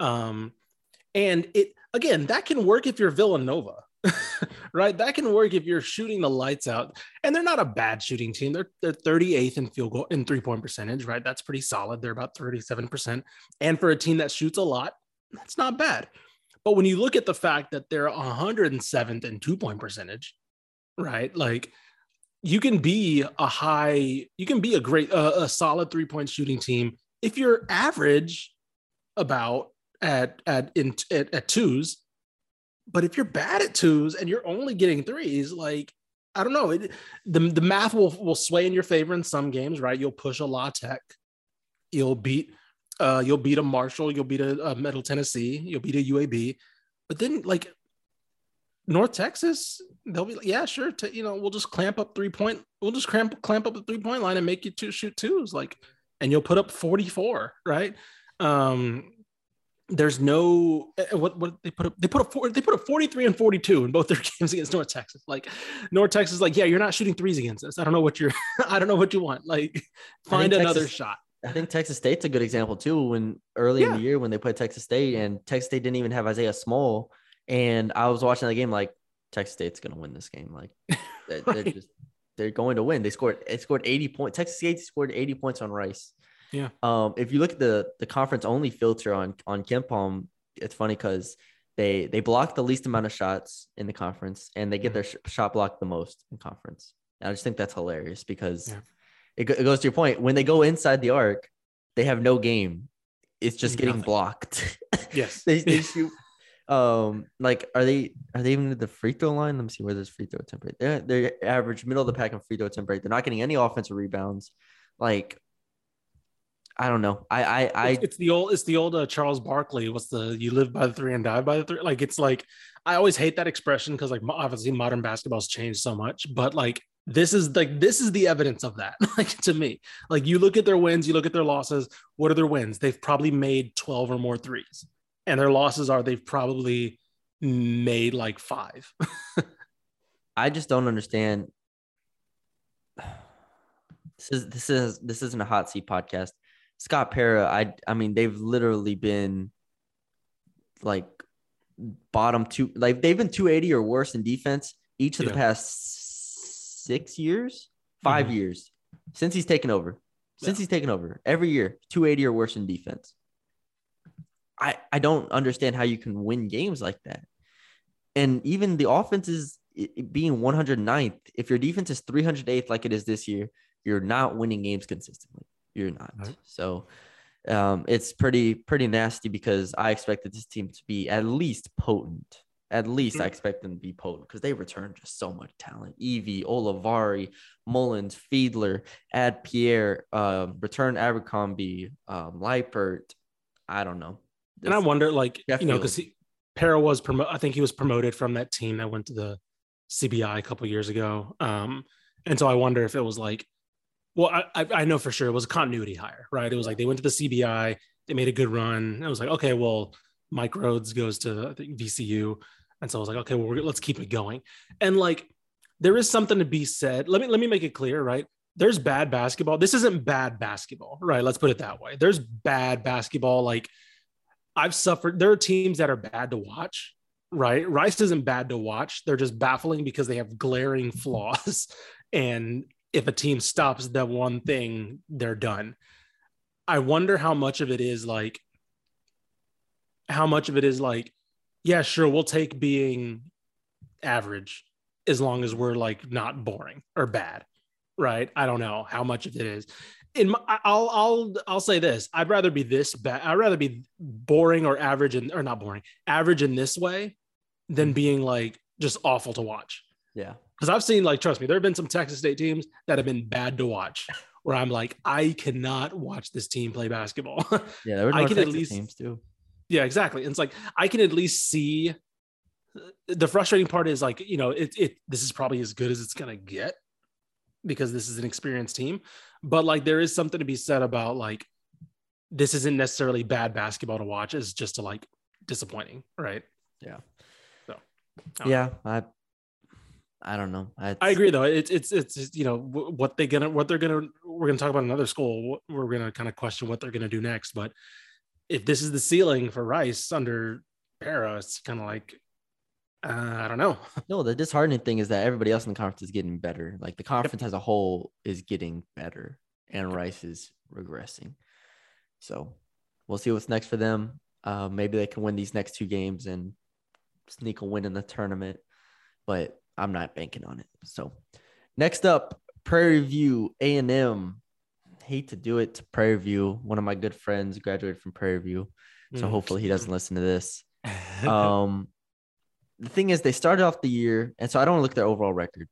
D: Um and it again, that can work if you're Villanova, right? That can work if you're shooting the lights out. And they're not a bad shooting team. They're they're 38th in field goal in three point percentage, right? That's pretty solid. They're about 37%. And for a team that shoots a lot, that's not bad. But when you look at the fact that they're 107th in two point percentage, right? Like you can be a high, you can be a great, uh, a solid three point shooting team if you're average about at at in at, at twos, but if you're bad at twos and you're only getting threes, like I don't know, it, the the math will will sway in your favor in some games, right? You'll push a La Tech, you'll beat uh you'll beat a Marshall, you'll beat a, a Middle Tennessee, you'll beat a UAB, but then like North Texas, they'll be like, yeah, sure. To, you know, we'll just clamp up three point. We'll just clamp clamp up the three point line and make you two shoot twos, like, and you'll put up forty four, right? Um, there's no eh, eh, what what they put up they put up four, they put up 43 and 42 in both their games against North Texas. Like North Texas, like, yeah, you're not shooting threes against us. I don't know what you're I don't know what you want. Like find another
C: Texas,
D: shot.
C: I think Texas State's a good example too. When early
D: Yeah.
C: in the year when they played Texas State and Texas State didn't even have Isaiah Small, and I was watching the game like Texas State's gonna win this game. Like they're, they're just they're going to win. They scored they scored 80 points. Texas State scored 80 points on Rice.
D: Yeah.
C: Um, if you look at the the conference only filter on on KenPom, it's funny because they they block the least amount of shots in the conference and they get their sh- shot blocked the most in conference. And I just think that's hilarious because
D: Yeah.
C: it, go- it goes to your point. When they go inside the arc, they have no game. It's just getting
D: Nothing.
C: blocked.
D: Yes.
C: they, they shoot. Um, like are they are they even at the free throw line? Let me see where this free throw attempt rate. They're they're average middle of the pack in free throw attempt rate. They're not getting any offensive rebounds. Like I don't know. I I I
D: it's, it's the old it's the old uh, Charles Barkley. What's the you live by the three and die by the three? Like it's like I always hate that expression because like obviously modern basketball's changed so much, but like this is like this is the evidence of that. like to me, like you look at their wins, you look at their losses. What are their wins? They've probably made twelve or more threes, and their losses are they've probably made like five.
C: I just don't understand. This is this is this isn't a hot seat podcast. Scott Pera, I I mean they've literally been like bottom two, like they've been 280 or worse in defense each of the past six years, 5
D: Mhm.
C: years since he's taken over. Since
D: Yeah.
C: he's taken over, every year 280 or worse in defense. I I don't understand how you can win games like that and even the offense is being 109th. If your defense is 308th like it is this year, you're not winning games consistently. You're not.
D: Right.
C: So um, it's pretty pretty nasty because I expected this team to be at least potent. At least I
D: Mhm.
C: expect them to be potent because they return just so much talent. Evee, Olivari, Mullins, Fiedler, Ad Pierre, um, return Abercrombie, um, Leipert. I don't know.
D: and I wonder, like you know, because Pera was promoted. I think he was promoted from that team that went to the CBI a couple years ago. Um, and so I wonder if it was like, well, I, I know for sure it was a continuity hire, right? It was like they went to the CBI, they made a good run. I was like, okay, well, Mike Rhoades goes to I think VCU, and so I was like, okay, well, let's keep it going. And like, there is something to be said. Let me let me make it clear, right? There's bad basketball. This isn't bad basketball, right? Let's put it that way. There's bad basketball, like I've suffered. There are teams that are bad to watch, right? Rice isn't bad to watch. They're just baffling because they have glaring flaws. And if a team stops that one thing, they're done. I wonder how much of it is like, how much of it is like, yeah, sure, we'll take being average as long as we're like not boring or bad, right? I don't know how much of it is in my, I'll I'll I'll say this. I'd rather be this bad. I'd rather be boring or average and or not boring, average in this way than mm-hmm. being like just awful to watch.
C: yeah.
D: Because I've seen like trust me, there have been some Texas State teams that have been bad to watch where I'm like, I cannot watch this team play basketball.
C: Yeah, there were
D: I can at least-
C: teams too.
D: yeah, exactly. And it's like I can at least see uh, the frustrating part is like, you know, it it this is probably as good as it's gonna get because this is an experienced team. But like there is something to be said about like this isn't necessarily bad basketball to watch, it's just to like disappointing, right?
C: Yeah.
D: So Oh.
C: Yeah, I I don't know. I,
D: I agree though. It's it's it's you know what they gonna what they're gonna we're gonna talk about another school. We're gonna kind of question what they're gonna do next. But if this is the ceiling for Rice under Pera, it's kind of like uh, I don't know.
C: No, the disheartening thing is that everybody else in the conference is getting better. Like the conference as a whole is getting better, and Rice is regressing. So we'll see what's next for them. Uh, maybe they can win these next two games and sneak a win in the tournament, but I'm not banking on it. So next up, Prairie View A and M. Hate to do it to Prairie View. One of my good friends graduated from Prairie View, so
D: Mm.
C: hopefully he doesn't listen to this. Um, the thing is, they started off the year, and so I don't want to look at their overall record.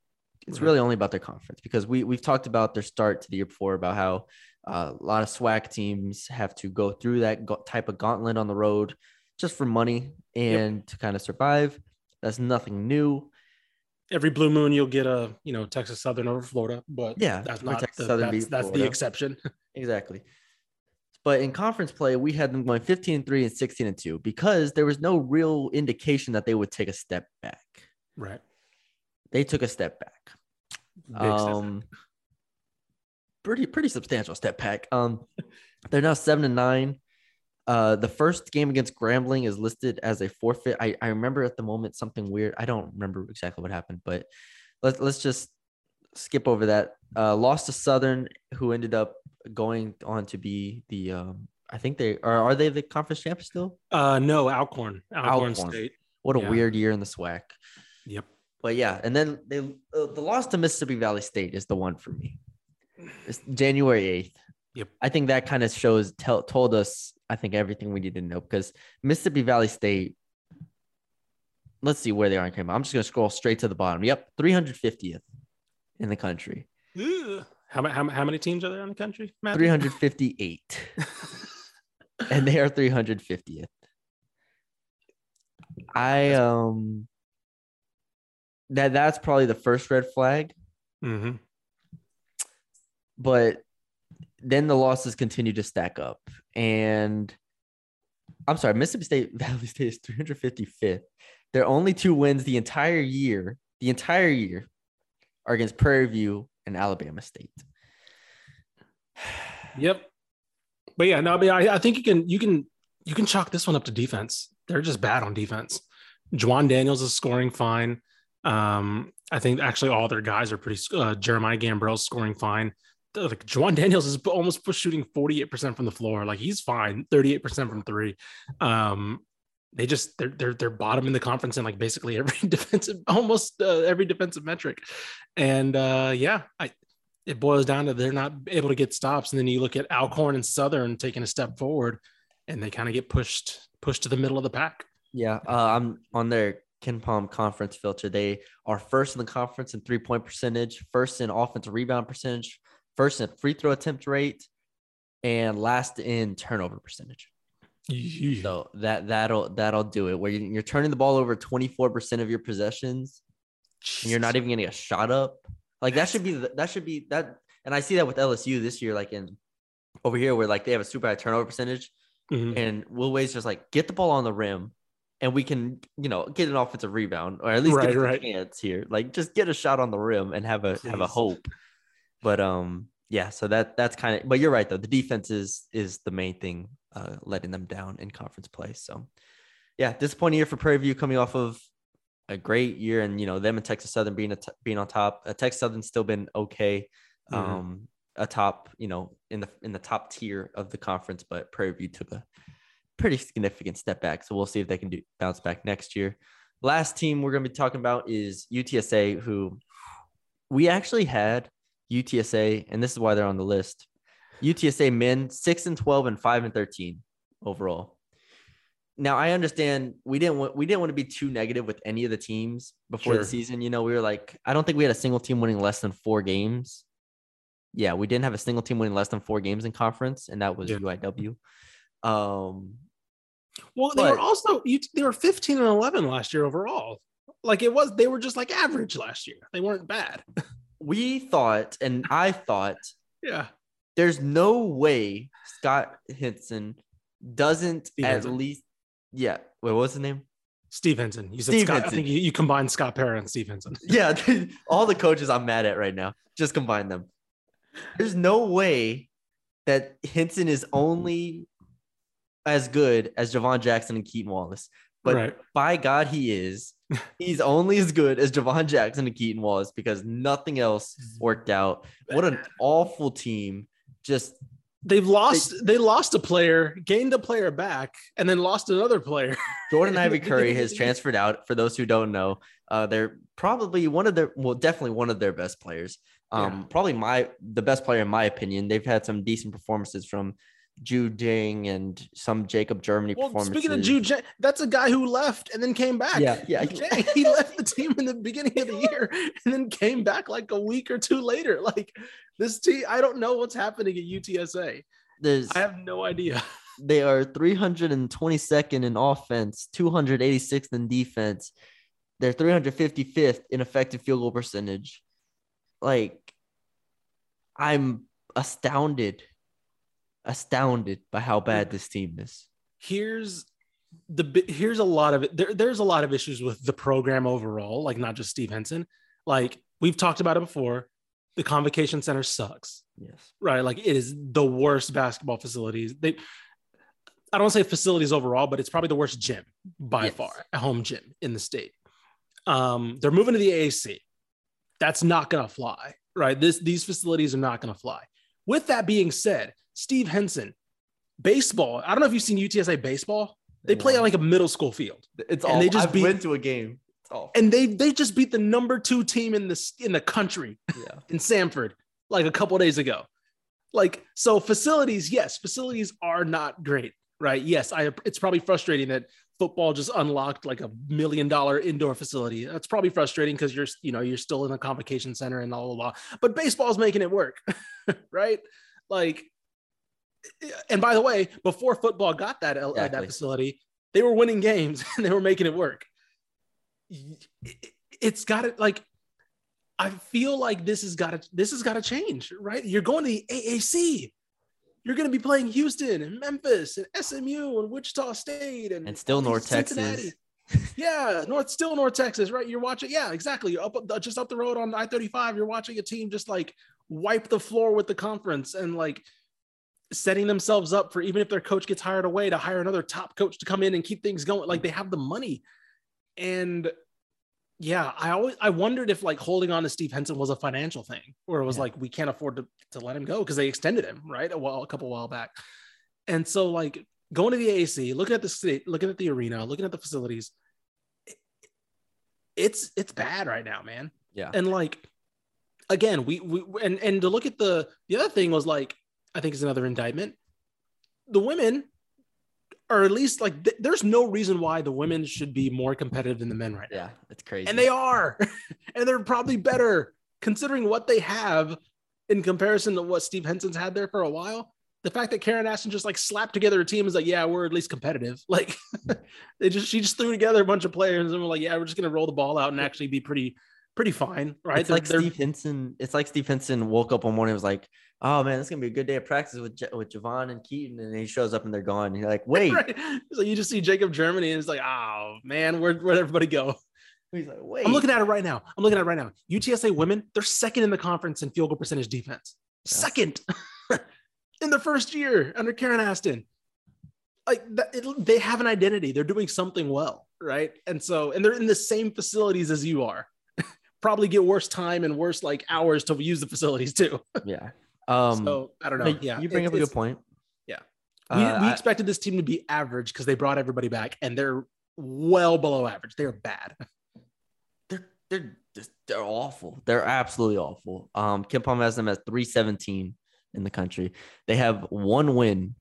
C: It's
D: Right.
C: really only about their conference because we we've talked about their start to the year before about how uh, a lot of SWAC teams have to go through that ga- type of gauntlet on the road just for money and to kind of survive. That's nothing new.
D: Every blue moon you'll get a you know Texas Southern over Florida, but
C: Yeah,
D: that's not
C: Texas
D: the,
C: Southern
D: that's, that's the exception.
C: Exactly. But in conference play, we had them going 15 and 3 and 16 and 2 because there was no real indication that they would take a step back.
D: right.
C: They took a step back.
D: Big step.
C: um pretty pretty substantial step back. Um they're now 7 and 9. Uh the first game against Grambling is listed as a forfeit. I, I remember at the moment something weird. I don't remember exactly what happened, but let's let's just skip over that. Uh lost to Southern, who ended up going on to be the um I think they are are they the conference champions still?
D: Uh, no, Alcorn, Alcorn,
C: Alcorn.
D: State.
C: What a
D: Yeah.
C: weird year in the SWAC.
D: Yep.
C: But yeah, and then they uh, the loss to Mississippi Valley State is the one for me. It's January eighth.
D: Yep.
C: I think that kind of shows tell, told us I think everything we need to know because Mississippi Valley State. Let's see where they are in KenPom. I'm just gonna scroll straight to the bottom. Yep, 350th in the country.
D: How, how, how many teams are there in the country? Matthew?
C: 358, and they are 350th. I um. That that's probably the first red flag.
D: Mhm.
C: but then the losses continue to stack up. And I'm sorry, Mississippi State Valley State is 355th. Their only two wins the entire year, the entire year, are against Prairie View and Alabama State.
D: Yep. But yeah, no, I mean, I, I think you can you can you can chalk this one up to defense. They're just bad on defense. Jawaun Daniels is scoring fine. Um, I think actually all their guys are pretty. Uh, Jeremiah Gambrell's scoring fine. Like Jawaun Daniels is almost shooting forty eight percent from the floor. Like he's fine, thirty eight percent from three. Um, they just they're they're they're bottom in the conference in like basically every defensive, almost uh, every defensive metric. And uh, yeah, I it boils down to they're not able to get stops. And then you look at Alcorn and Southern taking a step forward, and they kind of get pushed pushed to the middle of the pack.
C: Yeah, uh, I'm on their KenPom conference filter. They are first in the conference in three point percentage, first in offensive rebound percentage, first in free throw attempt rate, and last in turnover percentage. So that that'll that'll do it. Where you- you're turning the ball over 24% of your possessions, and you're not even getting a shot up. Like that should be that should be that. And I see that with LSU this year, like in over here, where like they have a super high turnover percentage,
D: Mhm.
C: and Will Wade's just like get the ball on the rim, and we can you know get an offensive rebound or at least
D: Right,
C: get a
D: right.
C: chance here. Like just get a shot on the rim and have a have a hope. But um yeah, so that that's kind of. But you're right though. The defense is is the main thing uh, letting them down in conference play. So yeah, disappointing year for Prairie View coming off of a great year, and you know them and Texas Southern being a t- being on top. Uh, Texas Southern's still been okay,
D: Mhm.
C: um, a top you know in the in the top tier of the conference, but Prairie View took a pretty significant step back. So we'll see if they can do bounce back next year. Last team we're going to be talking about is UTSA, who we actually had UTSA, and this is why they're on the list. UTSA men six and twelve and five and thirteen overall. Now I understand we didn't want we didn't want to be too negative with any of the teams before
D: Sure.
C: the season. You know, we were like, I don't think we had a single team winning less than four games. Yeah, we didn't have a single team winning less than four games in conference, and that was
D: Yeah.
C: UIW. Um,
D: Well, they were also you, they were 15 and 11 last year overall. Like it was, they were just like average last year. They weren't bad.
C: we thought, and I thought,
D: Yeah.
C: there's no way Scott Henson doesn't
D: Steve
C: at
D: Henson.
C: least, yeah. Wait, what was his name?
D: Steve Henson. You said
C: Steve
D: Scott. I think you, you combined Scott Pera and Steve Henson.
C: Yeah, all the coaches I'm mad at right now. Just combine them. There's no way that Henson is only as good as Jhivvan Jackson and Keaton Wallace. But
D: right.
C: by God, he is. He's only as good as Jhivvan Jackson and Keaton Wallace because nothing else worked out. What an awful team. Just
D: They've lost. They, lost a player, gained a player back, and then lost another player.
C: Jordan Ivy Curry has transferred out. For those who don't know, uh, they're probably one of their, well, definitely one of their best players. Um,
D: Yeah.
C: probably my the best player in my opinion. They've had some decent performances from Dhieu Deing and some Jacob Germany
D: Well,
C: performances.
D: speaking of Jude, that's a guy who left and then came back.
C: Yeah, yeah.
D: He, he left the team in the beginning of the year and then came back like a week or two later. Like this team, I don't know what's happening at UTSA.
C: there's
D: I have no idea.
C: they are 322nd in offense, 286th in defense, They're 355th in effective field goal percentage. Like, I'm astounded, astounded by how bad this team is.
D: Here's the here's a lot of it. There, there's a lot of issues with the program overall, like not just Steve Henson. Like we've talked about it before. The convocation center sucks,
C: Yes.
D: right? Like it is the worst basketball facilities. They I don't say facilities overall, but it's probably the worst gym by
C: Yes.
D: far, a home gym in the state. Um, they're moving to the AAC. That's not gonna fly, right? This these facilities are not gonna fly. With that being said, Steve Henson, baseball. I don't know if you've seen UTSA baseball. They play on like a middle school field,
C: it's
D: and
C: all.
D: they just
C: I've
D: beat-
C: went to a game. It's all.
D: and they they just beat the number two team in this in the country
C: Yeah.
D: in Stanford like a couple days ago. Like so, facilities, yes, facilities are not great, right? Yes, I. It's probably frustrating that football just unlocked like a million dollar indoor facility. That's probably frustrating because you're you know you're still in a convocation center and blah blah blah. But baseball's making it work, right? Like, and by the way, before football got that uh, that facility, they were winning games and they were making it work. It- It's got it like I feel like this has got to this has got to change, right? You're going to the AAC. You're going to be playing Houston and Memphis and SMU and Wichita State and,
C: And still North
D: Cincinnati.
C: Texas.
D: yeah, North still North Texas, right? You're watching, yeah, exactly. You're up uh, just up the road on I-35. You're watching a team just like wipe the floor with the conference and like setting themselves up for even if their coach gets hired away to hire another top coach to come in and keep things going. Like they have the money. And yeah, I always I wondered if like holding on to Steve Henson was a financial thing, or it was
C: Yeah.
D: like we can't afford to, to let him go because they extended him right a while a couple while back. And so like going to the AAC, looking at the state, looking at the arena, looking at the facilities, it- it's it's bad right now, man.
C: Yeah.
D: And like again, we we and and to look at the the other thing was like I think is another indictment. The women are at least like th- there's no reason why the women should be more competitive than the men right now.
C: Yeah. It's crazy.
D: And they are. and they're probably better considering what they have in comparison to what Steve Henson's had there for a while. The fact that Karen Aston just like slapped together a team is like, yeah, we're at least competitive. Like they just she just threw together a bunch of players and we're like, yeah, we're just gonna roll the ball out and actually be pretty pretty fine, right?
C: It's
D: They're-
C: like Steve Henson. It's like Steve Henson woke up one morning and was like, "Oh man, it's gonna be a good day of practice with J- with Jhivvan and Keaton," and he shows up and they're gone. And you're like, "Wait."
D: Right. So you just see Jacob Germany and it's like, oh man, where where'd everybody go?
C: He's like, "Wait."
D: I'm looking at it right now. I'm looking at it right now. UTSA women, they're second in the conference in field goal percentage defense.
C: Yeah.
D: Second in the first year under Karen Aston. Like that, it, they have an identity. They're doing something well, right? And so, and they're in the same facilities as you are. Probably get worse time and worse like hours to use the facilities too.
C: Yeah. Um.
D: so I don't know. Yeah,
C: You bring
D: it's-
C: up a good point.
D: Yeah. We,
C: Uh,
D: we
C: I-
D: expected this team to be average because they brought everybody back, and they're well below average. They're bad.
C: they're they're just they're awful. They're absolutely awful. Um, KenPom has them at 317 in the country. They have one win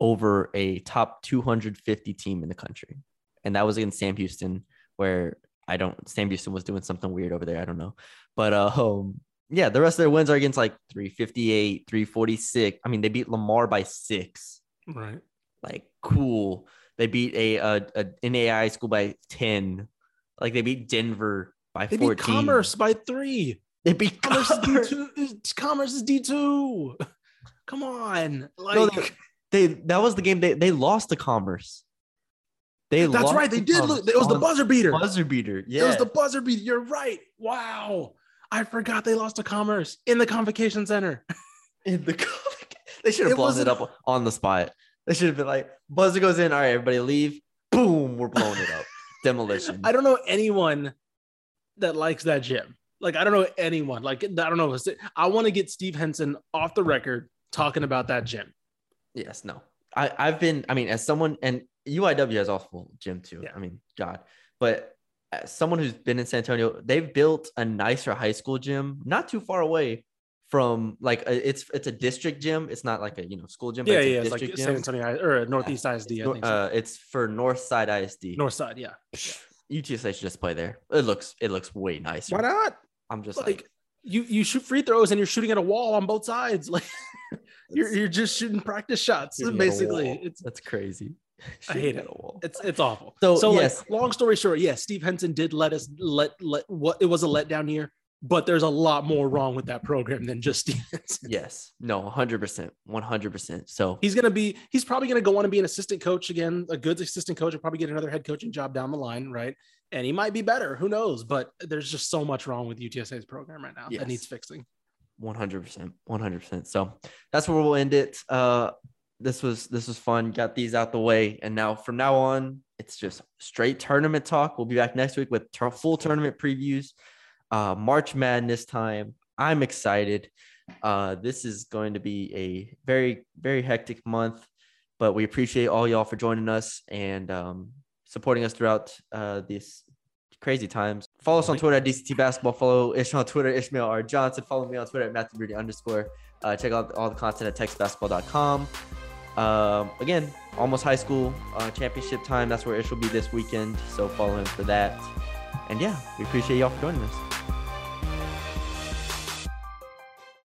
C: over a top 250 team in the country, and that was against Sam Houston, where I don't Sam Houston was doing something weird over there. I don't know, but uh, um, yeah, the rest of their wins are against like 358, 346. I mean, they beat Lamar by six.
D: Right.
C: Like cool. They beat a, a, a NAI school by 10. Like they beat Denver by
D: They
C: 14.
D: beat Commerce by three.
C: They beat
D: Commerce is D
C: Commerce.
D: two. Commerce is D two. Come on, like
C: No, they, they that was the game they, they lost to Commerce. They
D: that's right. They did.
C: Commerce
D: Look, it was the buzzer beater.
C: buzzer beater. Yeah.
D: It was the buzzer beater. You're right. Wow, I forgot they lost to Commerce in the Convocation Center.
C: in the they should have blown it up on the spot. They should have been like, buzzer goes in. All right, everybody leave. Boom, we're blowing it up. Demolition.
D: I don't know anyone that likes that gym. Like I don't know anyone. Like I don't know. I want to get Steve Henson off the record talking about that gym.
C: Yes, no. I, I've been, I mean, as someone, and UIW has awful gym too.
D: Yeah.
C: I mean, God, but someone who's been in San Antonio, they've built a nicer high school gym, not too far away from like a, it's it's a district gym. It's not like a you know school gym. But
D: Yeah,
C: it's a
D: yeah, it's like
C: district
D: San. Antonio or Northeast ISD. I
C: Nor-
D: think so.
C: uh, it's for North Side ISD.
D: North Side. Yeah.
C: UTSA should just play there. It looks it looks way nicer.
D: Why not?
C: I'm just
D: like
C: like,
D: you you shoot free throws and you're shooting at a wall on both sides like you're, you're just shooting practice shots
C: shooting at a
D: basically it's
C: that's crazy.
D: I hate it. It's it's awful.
C: So,
D: So,
C: yes.
D: like, long story short, yes, Steve Henson did let us let let what it was a letdown year, but there's a lot more wrong with that program than just Steve Henson.
C: Yes. No, 100%. 100%. So,
D: He's gonna be he's probably gonna go on and be an assistant coach again, a good assistant coach. Will probably get another head coaching job down the line, right? And he might be better. Who knows? But there's just so much wrong with UTSA's program right now
C: Yes.
D: that needs fixing.
C: 100%. 100%. So, that's where we'll end it. Uh this was this was fun. Got these out the way and now from now on, it's just straight tournament talk. We'll be back next week with full tournament previews. Uh March Madness time. I'm excited. Uh this is going to be a very very hectic month, but we appreciate all y'all for joining us and um supporting us throughout uh these crazy times. Follow us on Twitter at DCT Basketball. Follow Ish on Twitter, Ishmael R. Johnson. Follow me on Twitter at Matthew Rudy underscore. Uh, check out all the content at textbasketball.com. Um, again, almost high school uh, championship time. That's where Ish will be this weekend. So follow him for that. And yeah, we appreciate y'all for joining us.